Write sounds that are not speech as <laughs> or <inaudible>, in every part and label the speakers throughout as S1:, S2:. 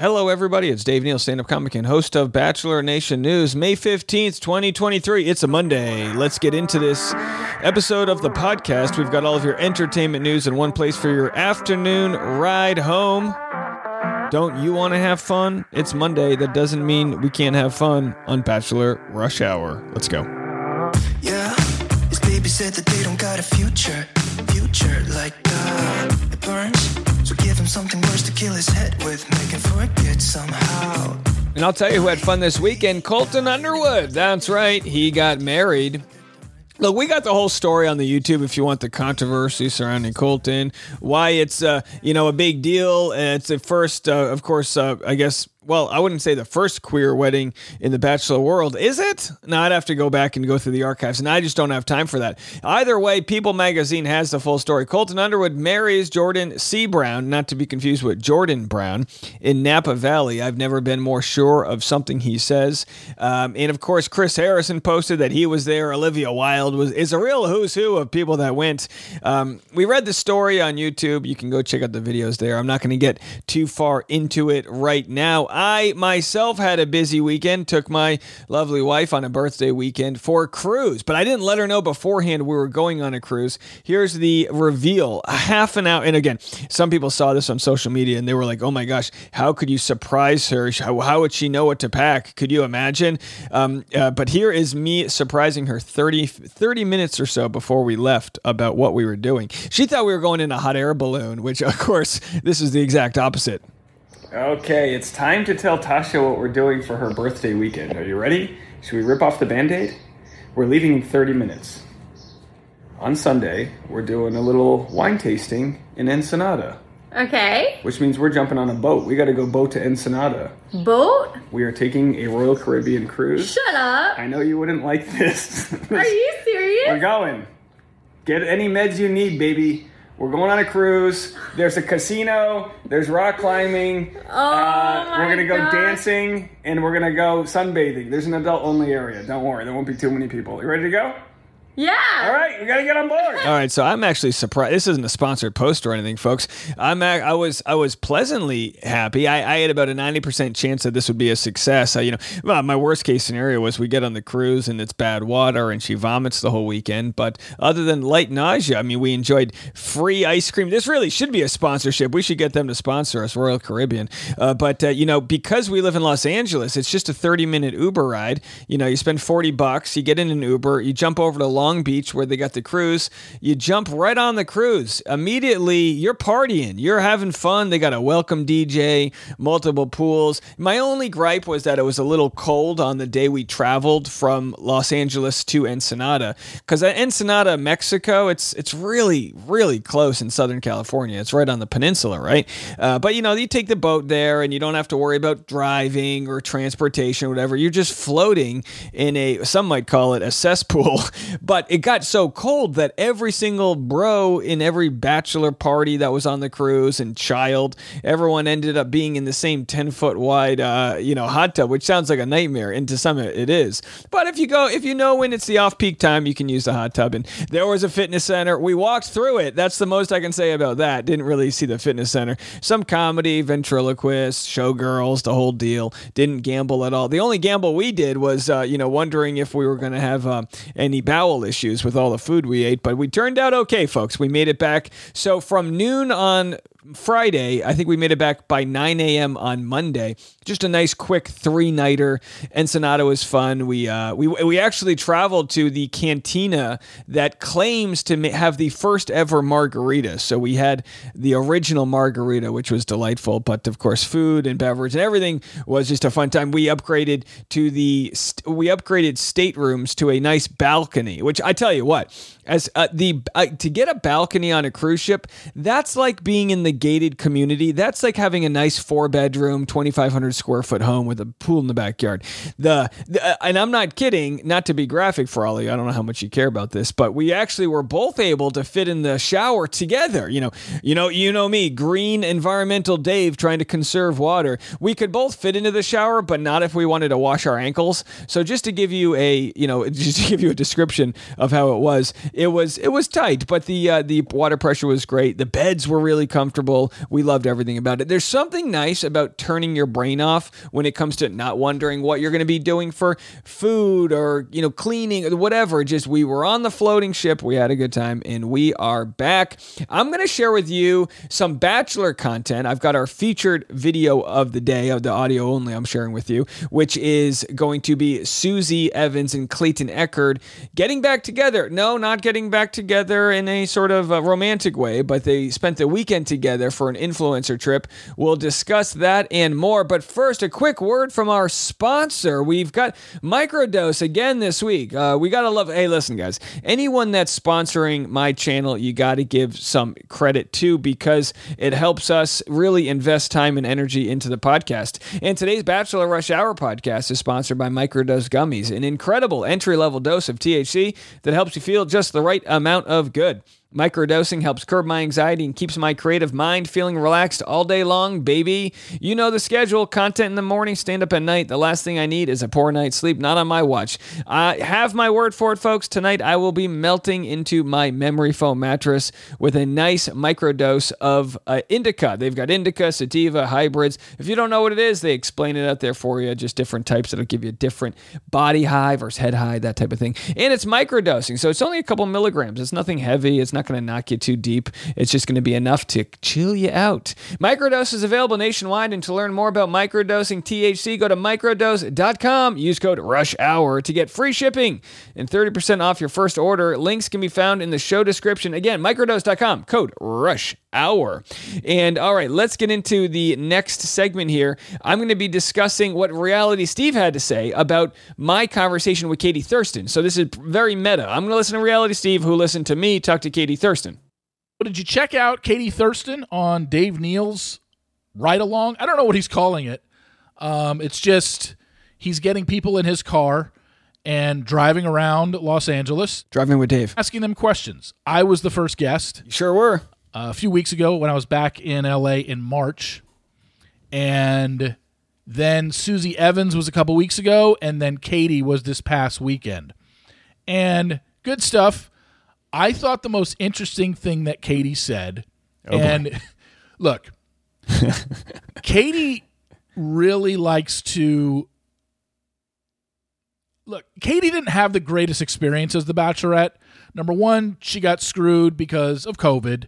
S1: Hello, everybody. It's Dave Neal, stand up comic and host of Bachelor Nation News. May 15th, 2023. It's a Monday. Let's get into this episode of the podcast. We've got all of your entertainment news in one place for your afternoon ride home. Don't you want to have fun? It's Monday. That doesn't mean we can't have fun on Bachelor Rush Hour. Let's go.
S2: Yeah, his baby said that they don't got a future, future like uh, it burns. Give him something worse to kill his head with, make him forget somehow.
S1: And I'll tell you who had fun this weekend Colton Underwood. That's right. He got married. Look, we got the whole story on the YouTube if you want the controversy surrounding Colton, why it's uh, you know a big deal. It's the first, uh, of course, uh, I guess. Well, I wouldn't say the first queer wedding in the bachelor world, is it? No, I'd have to go back and go through the archives, and I just don't have time for that. Either way, People Magazine has the full story. Colton Underwood marries Jordan C. Brown, not to be confused with Jordan Brown, in Napa Valley. I've never been more sure of something he says. Um, and of course, Chris Harrison posted that he was there. Olivia Wilde was is a real who's who of people that went. Um, we read the story on YouTube. You can go check out the videos there. I'm not going to get too far into it right now. I myself had a busy weekend. Took my lovely wife on a birthday weekend for a cruise, but I didn't let her know beforehand we were going on a cruise. Here's the reveal: a half an hour. And again, some people saw this on social media and they were like, "Oh my gosh, how could you surprise her? How, how would she know what to pack? Could you imagine?" Um, uh, but here is me surprising her 30, 30 minutes or so before we left about what we were doing. She thought we were going in a hot air balloon, which of course this is the exact opposite. Okay, it's time to tell Tasha what we're doing for her birthday weekend. Are you ready? Should we rip off the band aid? We're leaving in 30 minutes. On Sunday, we're doing a little wine tasting in Ensenada,
S3: Okay.
S1: which means we're jumping on a boat. We got to go boat to Ensenada.
S3: Boat?
S1: We are taking a Royal Caribbean cruise.
S3: Shut up.
S1: I know you wouldn't like this.
S3: Are you <laughs> serious?
S1: We're going. Get any meds you need, baby. We're going on a cruise. There's a casino. There's rock climbing.
S3: Oh
S1: Uh, we're gonna go
S3: God.
S1: dancing and we're gonna go sunbathing. There's an adult only area. Don't worry, there won't be too many people. You ready to go?
S3: Yeah.
S1: All right, we gotta get on board. All right, so I'm actually surprised. This isn't a sponsored post or anything, folks. I'm ac- I was I was pleasantly happy. I, I had about a 90 percent chance that this would be a success. I, you know, well, my worst case scenario was we get on the cruise and it's bad water and she vomits the whole weekend. But other than light nausea, I mean, we enjoyed free ice cream. This really should be a sponsorship. We should get them to sponsor us, Royal Caribbean. Uh, but uh, you know, because we live in Los Angeles, it's just a 30 minute Uber ride. You know, you spend 40 bucks, you get in an Uber, you jump over to Long Beach where they got the cruise, you jump right on the cruise. Immediately, you're partying, you're having fun. They got a welcome DJ, multiple pools. My only gripe was that it was a little cold on the day we traveled from Los Angeles to Ensenada because Ensenada, Mexico, it's it's really really close in Southern California. It's right on the peninsula, right? Uh, but you know, you take the boat there, and you don't have to worry about driving or transportation, or whatever. You're just floating in a some might call it a cesspool. <laughs> But it got so cold that every single bro in every bachelor party that was on the cruise and child, everyone ended up being in the same 10 foot wide, uh, you know, hot tub, which sounds like a nightmare. And to some it is. But if you go, if you know when it's the off peak time, you can use the hot tub. And there was a fitness center. We walked through it. That's the most I can say about that. Didn't really see the fitness center. Some comedy, ventriloquist, showgirls, the whole deal. Didn't gamble at all. The only gamble we did was, uh, you know, wondering if we were going to have uh, any bowel issues with all the food we ate. But we turned out okay, folks. We made it back. So from noon on Friday, I think we made it back by 9 a.m. on Monday. Just a nice, quick three nighter. Ensenada was fun. We uh, we we actually traveled to the cantina that claims to have the first ever margarita. So we had the original margarita, which was delightful. But of course, food and beverage and everything was just a fun time. We upgraded to the st- we upgraded staterooms to a nice balcony, which I tell you what, as uh, the uh, to get a balcony on a cruise ship, that's like being in the gated community. That's like having a nice four bedroom, 2,500 square foot home with a pool in the backyard. The, the uh, and I'm not kidding, not to be graphic for all of you. I don't know how much you care about this, but we actually were both able to fit in the shower together. You know, you know, you know me, green environmental Dave trying to conserve water. We could both fit into the shower, but not if we wanted to wash our ankles. So just to give you a, you know, <laughs> just to give you a description of how it was, it was it was tight, but the uh, the water pressure was great. The beds were really comfortable. We loved everything about it. There's something nice about turning your brain off when it comes to not wondering what you're going to be doing for food or you know cleaning or whatever. Just we were on the floating ship. We had a good time, and we are back. I'm going to share with you some Bachelor content. I've got our featured video of the day of the audio only. I'm sharing with you, which is going to be Susie Evans and Clayton Echard getting back together. No, not getting back together in a sort of romantic way, but they spent the weekend together for an influencer trip. We'll discuss that and more. But first, a quick word from our sponsor. We've got Microdose again this week. Uh, we got to love, hey, listen, guys, anyone that's sponsoring my channel, you got to give some credit to because it helps us really invest time and energy into the podcast. And today's Bachelor Rush Hour podcast is sponsored by Microdose Gummies, an incredible entry level dose of THC that helps you feel just the right amount of good. Microdosing helps curb my anxiety and keeps my creative mind feeling relaxed all day long, baby. You know the schedule content in the morning, stand up at night. The last thing I need is a poor night's sleep, not on my watch. I have my word for it, folks. Tonight I will be melting into my memory foam mattress with a nice microdose of uh, indica. They've got indica, sativa, hybrids. If you don't know what it is, they explain it out there for you. Just different types that'll give you a different body high versus head high, that type of thing. And it's microdosing, so it's only a couple milligrams. It's nothing heavy. It's not going to knock you too deep. It's just going to be enough to chill you out. Microdose is available nationwide, and to learn more about microdosing THC, go to microdose.com. Use code Rush Hour to get free shipping and 30% off your first order. Links can be found in the show description. Again, microdose.com. Code Rush Hour. And all right, let's get into the next segment here. I'm going to be discussing what Reality Steve had to say about my conversation with Katie Thurston. So this is very meta. I'm going to listen to Reality Steve, who listened to me talk to Katie Thurston.
S3: But did you check out Katie Thurston on Dave Neal's ride along? I don't know what he's calling it. Um, it's just he's getting people in his car and driving around Los Angeles,
S1: Driving with Dave.
S3: asking them questions. I was the first guest
S1: You sure were.
S3: Uh, a few weeks ago when I was back in LA in March. And then Susie Evans was a couple weeks ago, and then Katie was this past weekend. And good stuff. I thought the most interesting thing that Katie said, and <laughs> look, <laughs> Katie really likes to look, Katie didn't have the greatest experience as the Bachelorette. Number one, she got screwed because of COVID,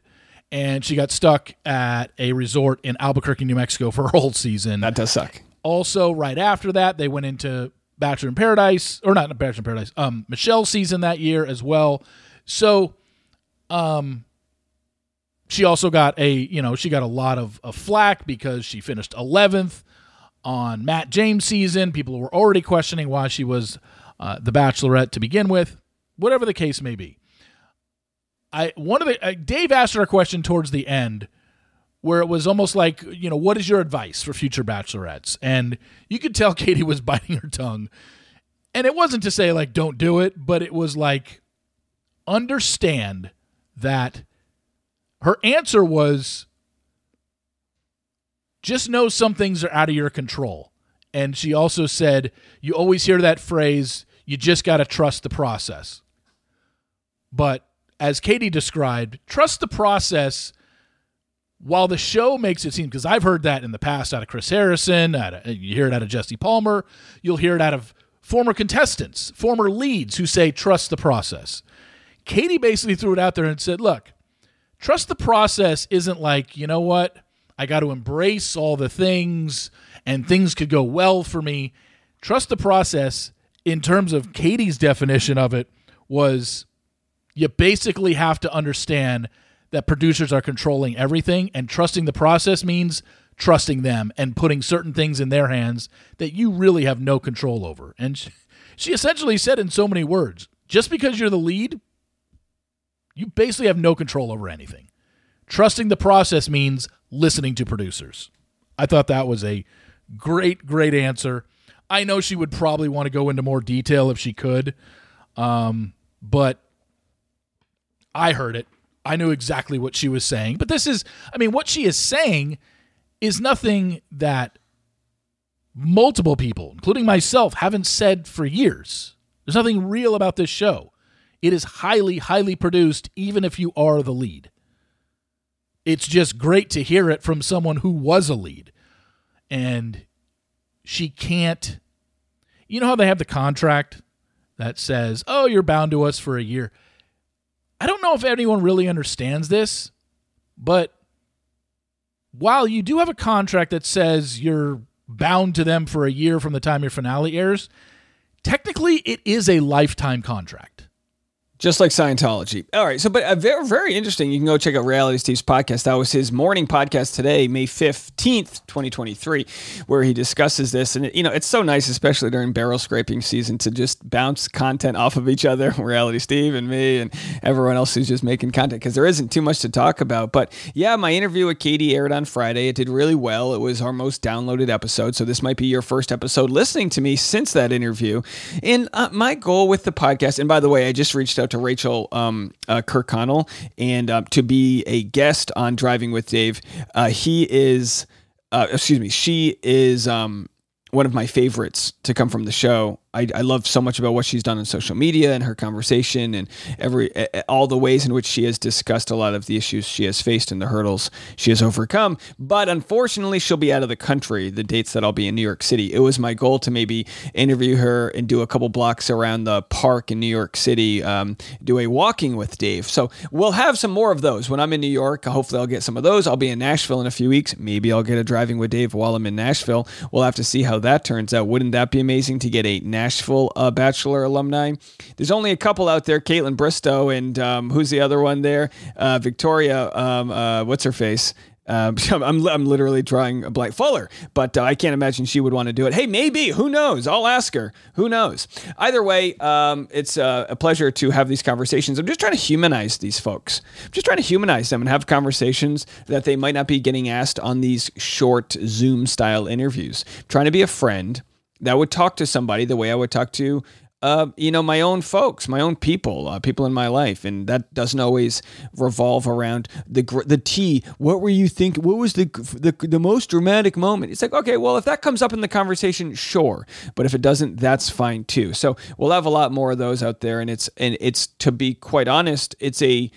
S3: and she got stuck at a resort in Albuquerque, New Mexico for her whole season.
S1: That does suck.
S3: Also, right after that, they went into Bachelor in Paradise, or not Bachelor in Paradise, um, Michelle's season that year as well. So, um, she also got a, you know, she got a lot of, of flack because she finished 11th on Matt James' season. People were already questioning why she was uh, the Bachelorette to begin with. Whatever the case may be, I one of the uh, Dave asked her a question towards the end where it was almost like, you know, what is your advice for future bachelorettes? And you could tell <laughs> Katie was biting her tongue. And it wasn't to say, like, don't do it, but it was like, understand that her answer was just know some things are out of your control. And she also said, you always hear that phrase, you just got to trust the process. But as Katie described, trust the process while the show makes it seem because I've heard that in the past out of Chris Harrison, of, you hear it out of Jesse Palmer, you'll hear it out of former contestants, former leads who say trust the process. Katie basically threw it out there and said, "Look, trust the process isn't like, you know what? I got to embrace all the things and things could go well for me. Trust the process in terms of Katie's definition of it was you basically have to understand that producers are controlling everything and trusting the process means trusting them and putting certain things in their hands that you really have no control over. And she, she essentially said in so many words, just because you're the lead, you basically have no control over anything. Trusting the process means listening to producers. I thought that was a great, great answer. I know she would probably want to go into more detail if she could, um, but I heard it. I knew exactly what she was saying. But this is, I mean, what she is saying is nothing that multiple people, including myself, haven't said for years. There's nothing real about this show. It is highly, highly produced, even if you are the lead. It's just great to hear it from someone who was a lead. And she can't. You know how they have the contract that says, oh, you're bound to us for a year? I don't know if anyone really understands this, but while you do have a contract that says you're bound to them for a year from the time your finale airs, technically it is a lifetime contract.
S1: Just like Scientology. All right. So, but uh, very, very interesting. You can go check out Reality Steve's podcast. That was his morning podcast today, May 15th, 2023, where he discusses this. And, you know, it's so nice, especially during barrel scraping season, to just bounce content off of each other, <laughs> Reality Steve and me and everyone else who's just making content, because there isn't too much to talk about. But yeah, my interview with Katie aired on Friday. It did really well. It was our most downloaded episode. So this might be your first episode listening to me since that interview. And uh, my goal with the podcast, and by the way, I just reached out to Rachel um, uh, Kirkconnell and uh, to be a guest on Driving with Dave. Uh, he is, uh, excuse me, she is um, one of my favorites to come from the show. I, I love so much about what she's done on social media and her conversation and every all the ways in which she has discussed a lot of the issues she has faced and the hurdles she has overcome. But unfortunately, she'll be out of the country. The dates that I'll be in New York City. It was my goal to maybe interview her and do a couple blocks around the park in New York City, um, do a walking with Dave. So we'll have some more of those when I'm in New York. Hopefully, I'll get some of those. I'll be in Nashville in a few weeks. Maybe I'll get a driving with Dave while I'm in Nashville. We'll have to see how that turns out. Wouldn't that be amazing to get a Nashville uh, Bachelor alumni. There's only a couple out there: Kaitlyn Bristowe and um, who's the other one there? Uh, Victoria. Um, uh, what's her face? Um, <laughs> I'm, I'm literally drawing a blank Fuller, but uh, I can't imagine she would want to do it. Hey, maybe. Who knows? I'll ask her. Who knows? Either way, um, it's uh, a pleasure to have these conversations. I'm just trying to humanize these folks. I'm just trying to humanize them and have conversations that they might not be getting asked on these short Zoom style interviews. I'm trying to be a friend that would talk to somebody the way I would talk to, uh, you know, my own folks, my own people, uh, people in my life, and that doesn't always revolve around the the tea. What were you thinking? What was the, the the most dramatic moment? It's like, okay, well, if that comes up in the conversation, sure, but if it doesn't, that's fine too. So we'll have a lot more of those out there, and it's and it's to be quite honest, it's a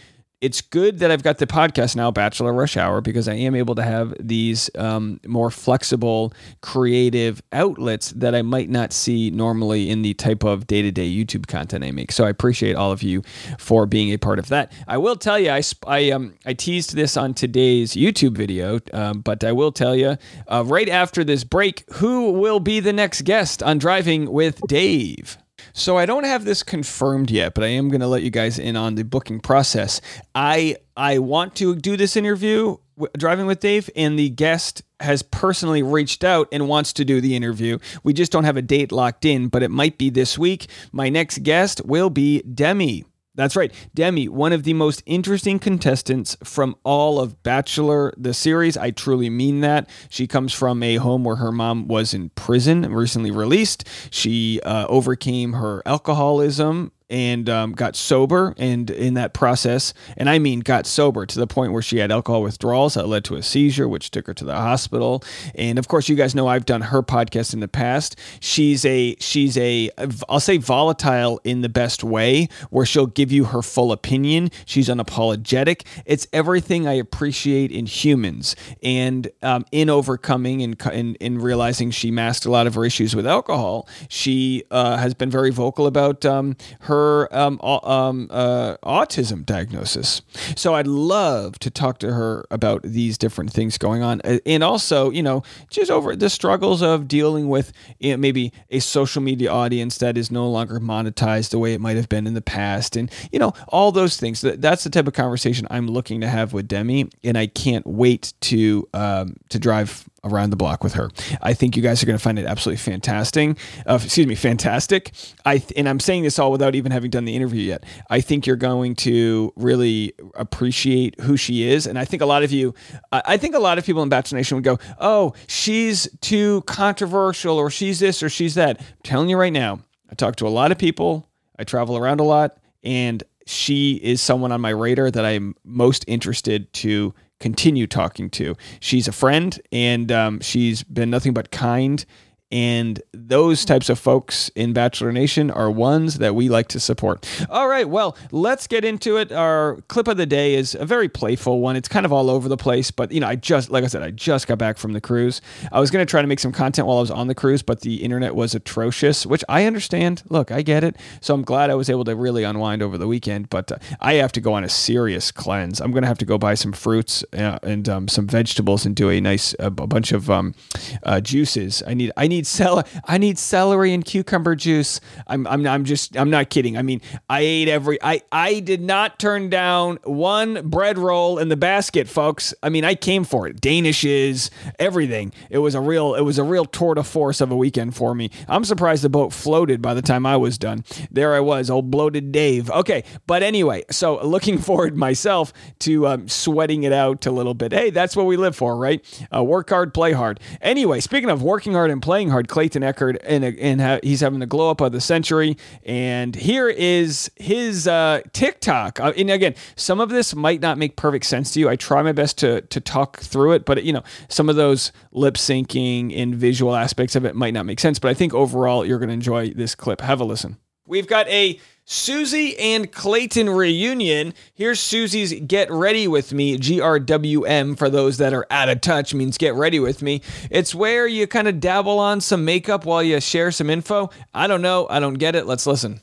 S1: it's good that I've got the podcast now, Bachelor Rush Hour, because I am able to have these um, more flexible, creative outlets that I might not see normally in the type of day to day YouTube content I make. So I appreciate all of you for being a part of that. I will tell you, I, I, um, I teased this on today's YouTube video, um, but I will tell you uh, right after this break who will be the next guest on Driving with Dave. So I don't have this confirmed yet, but I am going to let you guys in on the booking process. I I want to do this interview driving with Dave and the guest has personally reached out and wants to do the interview. We just don't have a date locked in, but it might be this week. My next guest will be Demi. That's right. Demi, one of the most interesting contestants from all of Bachelor, the series. I truly mean that. She comes from a home where her mom was in prison, recently released. She uh, overcame her alcoholism and um, got sober and in that process and i mean got sober to the point where she had alcohol withdrawals that led to a seizure which took her to the hospital. And of course you guys know i've done her podcast in the past. She's a she's a i'll say volatile in the best way where she'll give you her full opinion. She's unapologetic. It's everything i appreciate in humans. And um, in overcoming and in, in realizing she masked a lot of her issues with alcohol she uh, has been very vocal about um, her her um, um, uh, autism diagnosis. So I'd love to talk to her about these different things going on, and also, you know, just over the struggles of dealing with you know, maybe a social media audience that is no longer monetized the way it might have been in the past, and you know, all those things. That's the type of conversation I'm looking to have with Demi, and I can't wait to um, to drive around the block with her. I think you guys are going to find it absolutely fantastic. Uh, excuse me, fantastic. I th- and I'm saying this all without even having done the interview yet. I think you're going to really appreciate who she is, and I think a lot of you, I think a lot of people in Bachelor Nation would go, "Oh, she's too controversial, or she's this, or she's that." I'm telling you right now, I talk to a lot of people. I travel around a lot, and she is someone on my radar that I'm most interested to continue talking to. She's a friend and um, she's been nothing but kind And those types of folks in Bachelor Nation are ones that we like to support. All right, well, let's get into it. Our clip of the day is a very playful one. It's kind of all over the place, but you know, I just, like I said, I just got back from the cruise. I was going to try to make some content while I was on the cruise, but the internet was atrocious, which I understand. Look, I get it. So I'm glad I was able to really unwind over the weekend, but uh, I have to go on a serious cleanse. I'm going to have to go buy some fruits uh, and um, some vegetables and do a nice a bunch of um, uh, juices. I need I need celery I need celery and cucumber juice. I'm I'm I'm just I'm not kidding. I mean, I ate every I I did not turn down one bread roll in the basket, folks. I mean, I came for it. Danishes, everything. It was a real it was a real tour de force of a weekend for me. I'm surprised the boat floated by the time I was done. There I was, old bloated Dave. Okay, but anyway, so looking <laughs> forward myself to um, sweating it out a little bit. Hey, that's what we live for, right? Uh, work hard, play hard. Anyway, speaking of working hard and playing hard, Clayton Echard, and, and ha- he's having the glow up of the century. And here is his uh, TikTok. Uh, and again, some of this might not make perfect sense to you. I try my best to to talk through it, but you know, some of those lip syncing and visual aspects of it might not make sense. But I think overall, you're going to enjoy this clip. Have a listen. We've got a Susie and Clayton reunion. Here's Susie's Get Ready With Me, GRWM, for those that are out of touch, means Get Ready With Me. It's where you kind of dabble on some makeup while you share some info. I don't know. I don't get it. Let's listen.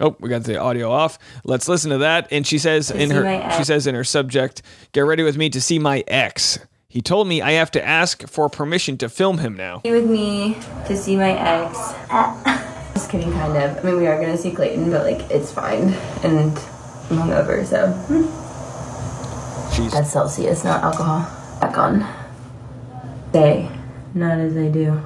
S1: Oh, we got the audio off. Let's listen to that. And she says in her she says in her subject, "Get ready with me to see my ex." He told me I have to ask for permission to film him now.
S4: with me to see my ex. <laughs> Just kidding, kind of. I mean, we are gonna see Clayton, but like, it's fine. And I'm hungover, so
S1: She's
S4: that's Celsius, not alcohol. Back on. Say, not as I do.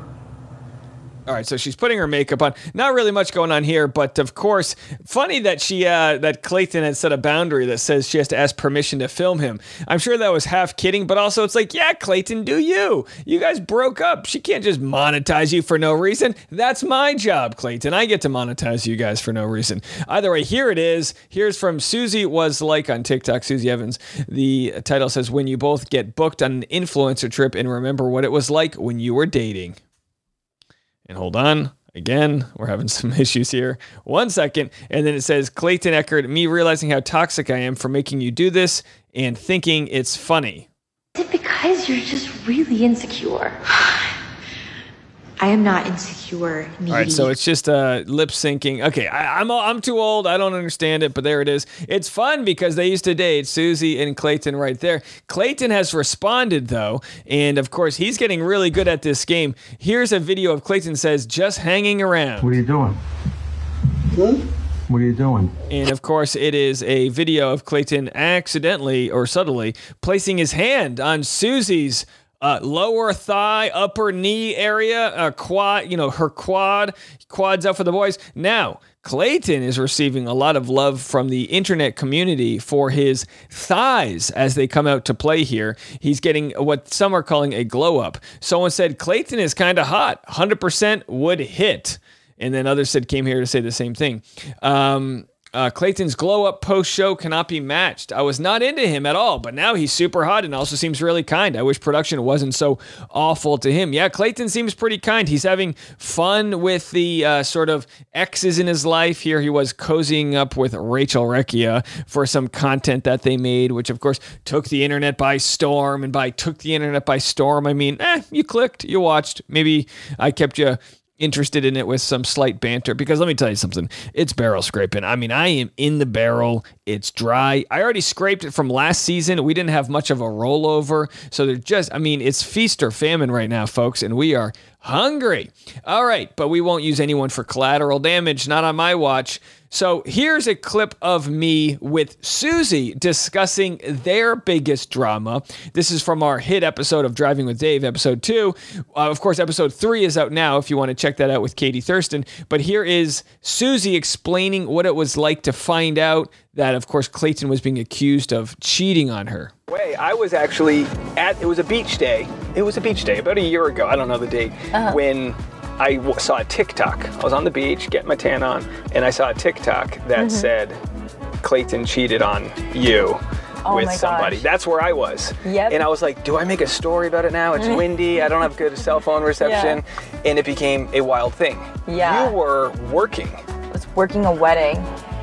S1: All right, so she's putting her makeup on. Not really much going on here, but of course, funny that she uh, that Clayton had set a boundary that says she has to ask permission to film him. I'm sure that was half kidding, but also it's like, yeah, Clayton, do you? You guys broke up. She can't just monetize you for no reason. That's my job, Clayton. I get to monetize you guys for no reason. Either way, here it is. Here's from Susie was like on TikTok, Susie Evans. The title says, "When you both get booked on an influencer trip and remember what it was like when you were dating." And hold on. Again, we're having <laughs> some issues here. One second. And then it says Clayton Echard, me realizing how toxic I am for making you do this and thinking it's funny.
S5: Is it because you're just really insecure? <sighs> I am not insecure, needy.
S1: All right, so it's just uh, lip syncing. Okay, I, I'm I'm too old. I don't understand it, but there it is. It's fun because they used to date Susie and Clayton right there. Clayton has responded though, and of course he's getting really good at this game. Here's a video of Clayton says just hanging around.
S6: What are you doing? What are you doing?
S1: And of course, it is a video of Clayton accidentally or subtly placing his hand on Susie's uh, lower thigh, upper knee area, uh, quad, you know, her quad, quads up for the boys. Now, Clayton is receiving a lot of love from the internet community for his thighs as they come out to play here. He's getting what some are calling a glow up. Someone said Clayton is kind of hot, 100% would hit. And then others said came here to say the same thing. Um, uh, Clayton's glow up post show cannot be matched. I was not into him at all, but now he's super hot and also seems really kind. I wish production wasn't so awful to him. Yeah, Clayton seems pretty kind. He's having fun with the uh, sort of exes in his life. Here he was cozying up with Rachel Recchia for some content that they made, which of course took the internet by storm. And by took the internet by storm, I mean, eh, you clicked, you watched. Maybe I kept you interested in it with some slight banter because let me tell you something it's barrel scraping. I mean i am in the barrel. It's dry. I already scraped it from last season. We didn't have much of a rollover. So they're just i mean it's feast or famine right now folks and we are hungry all right but we won't use anyone for collateral damage not on my watch so here's a clip of me with Susie discussing their biggest drama. This is from our hit episode of Driving with Dave, episode two. Uh, of course, episode three is out now if you want to check that out with Katie Thurston. But here is Susie explaining what it was like to find out that, of course, Clayton was being accused of cheating on her. Way, I was actually at, it was a beach day. It was a beach day about a year ago. I don't know the date. Uh-huh. When I w- saw a TikTok. I was on the beach, getting my tan on, and I saw a TikTok that mm-hmm. said Clayton cheated on you.
S4: Oh
S1: with somebody.
S4: gosh.
S1: That's where I was.
S4: Yep.
S1: And I was like, do I make a story about it now? It's mm-hmm. windy. I don't have good cell phone reception. Yeah. And it became a wild thing.
S4: Yeah.
S1: You were working.
S4: I was working a wedding.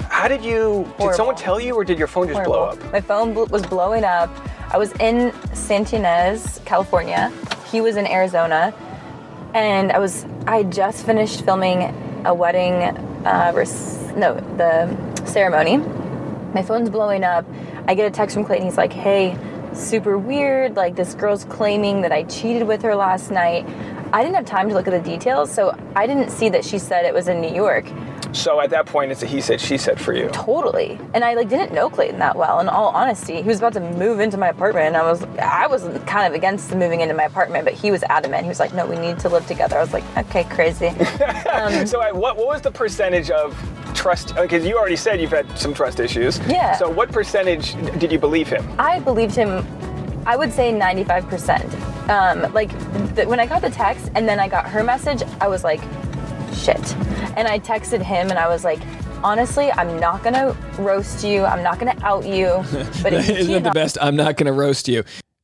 S1: How did you, did someone tell you or did your phone just blow up?
S4: My phone bl- was blowing up. I was in Santa Ynez, California. He was in Arizona, and I was I just finished filming a wedding, uh, res- no, the ceremony. My phone's blowing up. I get a text from Clayton. He's like, "Hey, super weird. Like this girl's claiming that I cheated with her last night." I didn't have time to look at the details, so I didn't see that she said it was in New York.
S1: So at that point, it's a he said, she said for you.
S4: Totally. And I like didn't know Clayton that well. In all honesty, he was about to move into my apartment, and I was I was kind of against moving into my apartment, but he was adamant. He was like, "No, we need to live together." I was like, "Okay, crazy." <laughs>
S1: So I, what, what was the percentage of trust? Because you already said you've had some trust issues.
S4: Yeah.
S1: So what percentage did you believe him?
S4: I believed him. I would say 95%. Um, like th- when I got the text and then I got her message, I was like, shit. And I texted him and I was like, honestly, I'm not gonna roast you. I'm not gonna out you. <laughs> But if
S1: isn't it the best? I'm not going to roast you.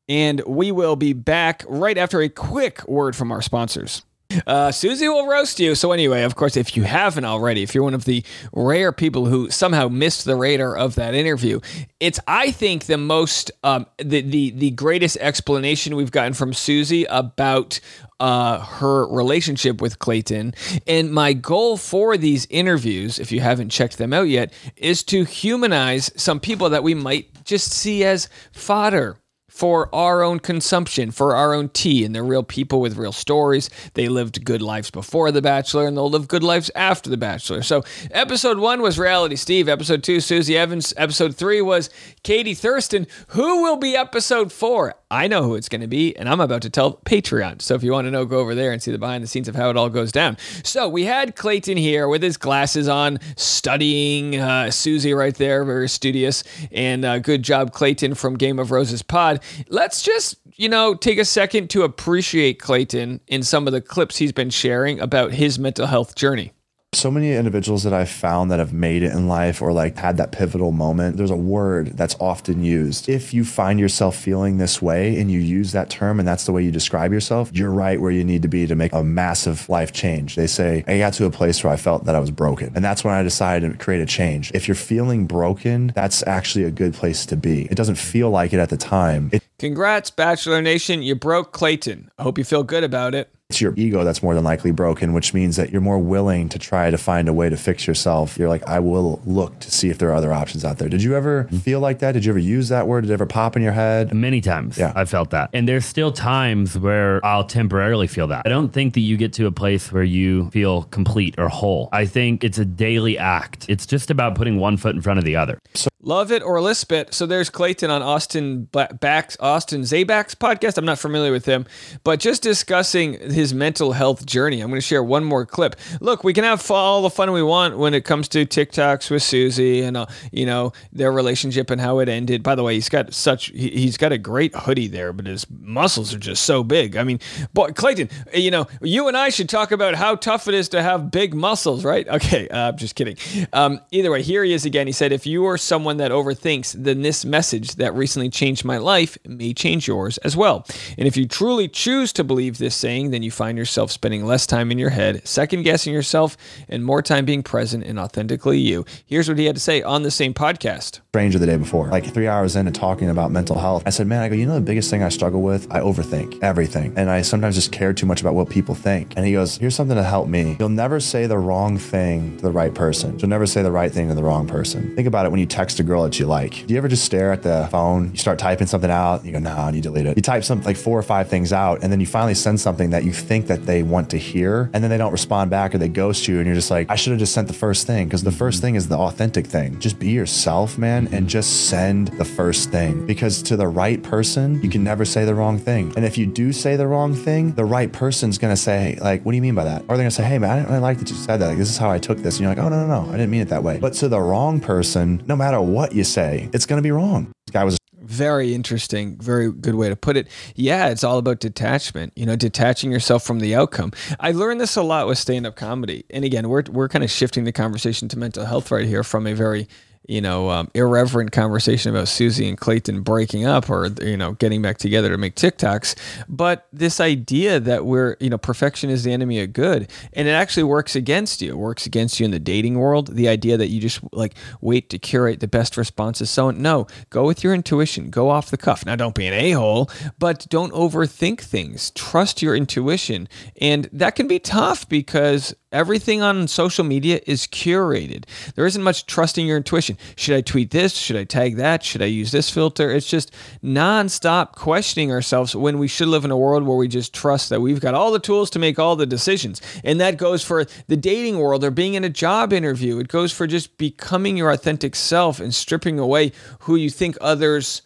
S1: And we will be back right after a quick word from our sponsors. Uh, Susie will roast you. So, anyway, of course, if you haven't already, if you're one of the rare people who somehow missed the radar of that interview, it's, I think, the most, um, the, the, the greatest explanation we've gotten from Susie about uh, her relationship with Clayton. And my goal for these interviews, if you haven't checked them out yet, is to humanize some people that we might just see as fodder for our own consumption, for our own tea. And they're real people with real stories. They lived good lives before The Bachelor, and they'll live good lives after The Bachelor. So, episode one was Reality Steve. Episode two, Susie Evans. Episode three was Katie Thurston. Who will be episode four? I know who it's going to be, and I'm about to tell Patreon. So, if you want to know, go over there and see the behind the scenes of how it all goes down. So, we had Clayton here with his glasses on, studying uh, Susie right there, very studious. And uh, good job, Clayton from Game of Roses Pod. Let's just, you know, take a second to appreciate Clayton in some of the clips he's been sharing about his mental health journey.
S7: So many individuals that I've found that have made it in life or like had that pivotal moment, there's a word that's often used. If you find yourself feeling this way and you use that term and that's the way you describe yourself, you're right where you need to be to make a massive life change. They say, I got to a place where I felt that I was broken. And that's when I decided to create a change. If you're feeling broken, that's actually a good place to be. It doesn't feel like it at the time. It
S1: Congrats, Bachelor Nation. You broke Clayton. I hope you feel good about it.
S7: It's your ego that's more than likely broken, which means that you're more willing to try to find a way to fix yourself. You're like, I will look to see if there are other options out there. Did you ever mm-hmm. feel like that? Did you ever use that word? Did it ever pop in your head?
S8: Many times
S7: Yeah.
S8: I felt that. And there's still times where I'll temporarily feel that. I don't think that you get to a place where you feel complete or whole. I think it's a daily act. It's just about putting one foot in front of the other.
S1: So- Love it or lisp it. So there's Clayton on Austin Ba- Backs, Austin Zabak's podcast. I'm not familiar with him, but just discussing his mental health journey. I'm going to share one more clip. Look, we can have all the fun we want when it comes to TikToks with Susie and uh, you know their relationship and how it ended. By the way, he's got such he, he's got a great hoodie there, but his muscles are just so big. I mean, Clayton, you know, you and I should talk about how tough it is to have big muscles, right? Okay, uh, I'm just kidding. Um, either way, here he is again. He said, "If you are someone that overthinks, then this message that recently changed my life may change yours as well. And if you truly choose to believe this saying, then you find yourself spending less time in your head, second guessing yourself, and more time being present and authentically you." Here's what he had to say on the same podcast.
S7: Stranger the day before, like three hours into talking about mental health. I said, Man, I go, you know, the biggest thing I struggle with? I overthink everything. And I sometimes just care too much about what people think. And he goes, Here's something to help me. You'll never say the wrong thing to the right person. You'll never say the right thing to the wrong person. Think about it when you text a girl that you like. Do you ever just stare at the phone? You start typing something out, you go, No, and you delete it. You type something like four or five things out, and then you finally send something that you think that they want to hear, and then they don't respond back or they ghost you, and you're just like, I should have just sent the first thing because the mm-hmm. first thing is the authentic thing. Just be yourself, man, and mm-hmm. just send the first thing because to the right person, you can never say the wrong thing. And if you do say the wrong thing, the right person's gonna say, like, what do you mean by that? Or they're gonna say, hey, man, I didn't really like that you said that. Like, this is how I took this. And you're like, oh, no, no, no, I didn't mean it that way. But to the wrong person, no matter what you say, it's gonna be wrong. This guy was
S1: Very interesting. Very good way to put it. Yeah, it's all about detachment, you know, detaching yourself from the outcome. I learned this a lot with stand up comedy. And again, we're, we're kind of shifting the conversation to mental health right here from a very you know, um, irreverent conversation about Susie and Clayton breaking up or, you know, getting back together to make TikToks. But this idea that we're, you know, perfection is the enemy of good. And it actually works against you. It works against you in the dating world. The idea that you just like wait to curate the best responses. So, no, go with your intuition, go off the cuff. Now, don't be an a hole, but don't overthink things. Trust your intuition. And that can be tough because Everything on social media is curated. There isn't much trusting your intuition. Should I tweet this? Should I tag that? Should I use this filter? It's just nonstop questioning ourselves when we should live in a world where we just trust that we've got all the tools to make all the decisions. And that goes for the dating world or being in a job interview. It goes for just becoming your authentic self and stripping away who you think others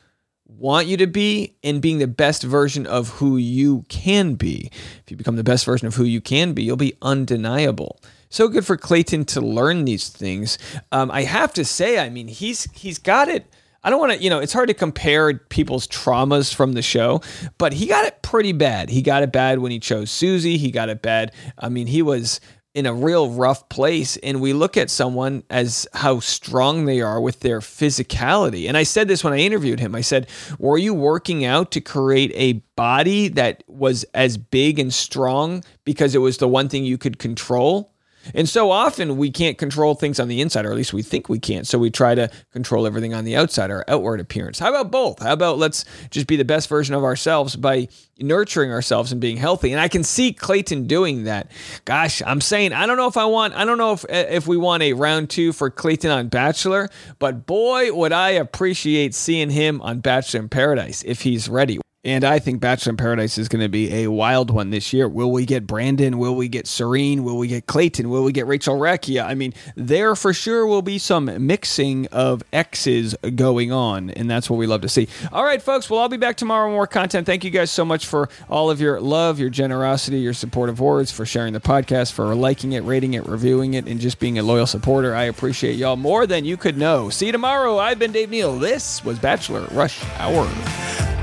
S1: want you to be and being the best version of who you can be. If you become the best version of who you can be, you'll be undeniable. So good for Clayton to learn these things. Um, I have to say, I mean, he's he's got it. I don't want to, you know, it's hard to compare people's traumas from the show, but he got it pretty bad. He got it bad when he chose Susie. He got it bad. I mean, he was in a real rough place and we look at someone as how strong they are with their physicality. And I said this when I interviewed him. I said, "Were you working out to create a body that was as big and strong because it was the one thing you could control?" And so often we can't control things on the inside, or at least we think we can't. So we try to control everything on the outside, our outward appearance. How about both? How about let's just be the best version of ourselves by nurturing ourselves and being healthy? And I can see Clayton doing that. Gosh, I'm saying I don't know if I want, I don't know if eh, if we want a round two for Clayton on Bachelor, but boy, would I appreciate seeing him on Bachelor in Paradise if he's ready. And I think Bachelor in Paradise is going to be a wild one this year. Will we get Brandon? Will we get Serene? Will we get Clayton? Will we get Rachel Recchia? I mean, there for sure will be some mixing of X's going on, and that's what we love to see. All right, folks. Well, I'll be back tomorrow with more content. Thank you guys so much for all of your love, your generosity, your supportive words, for sharing the podcast, for liking it, rating it, reviewing it, and just being a loyal supporter. I appreciate y'all more than you could know. See you tomorrow. I've been Dave Neal. This was Bachelor Rush Hour.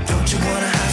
S2: Don't you wanna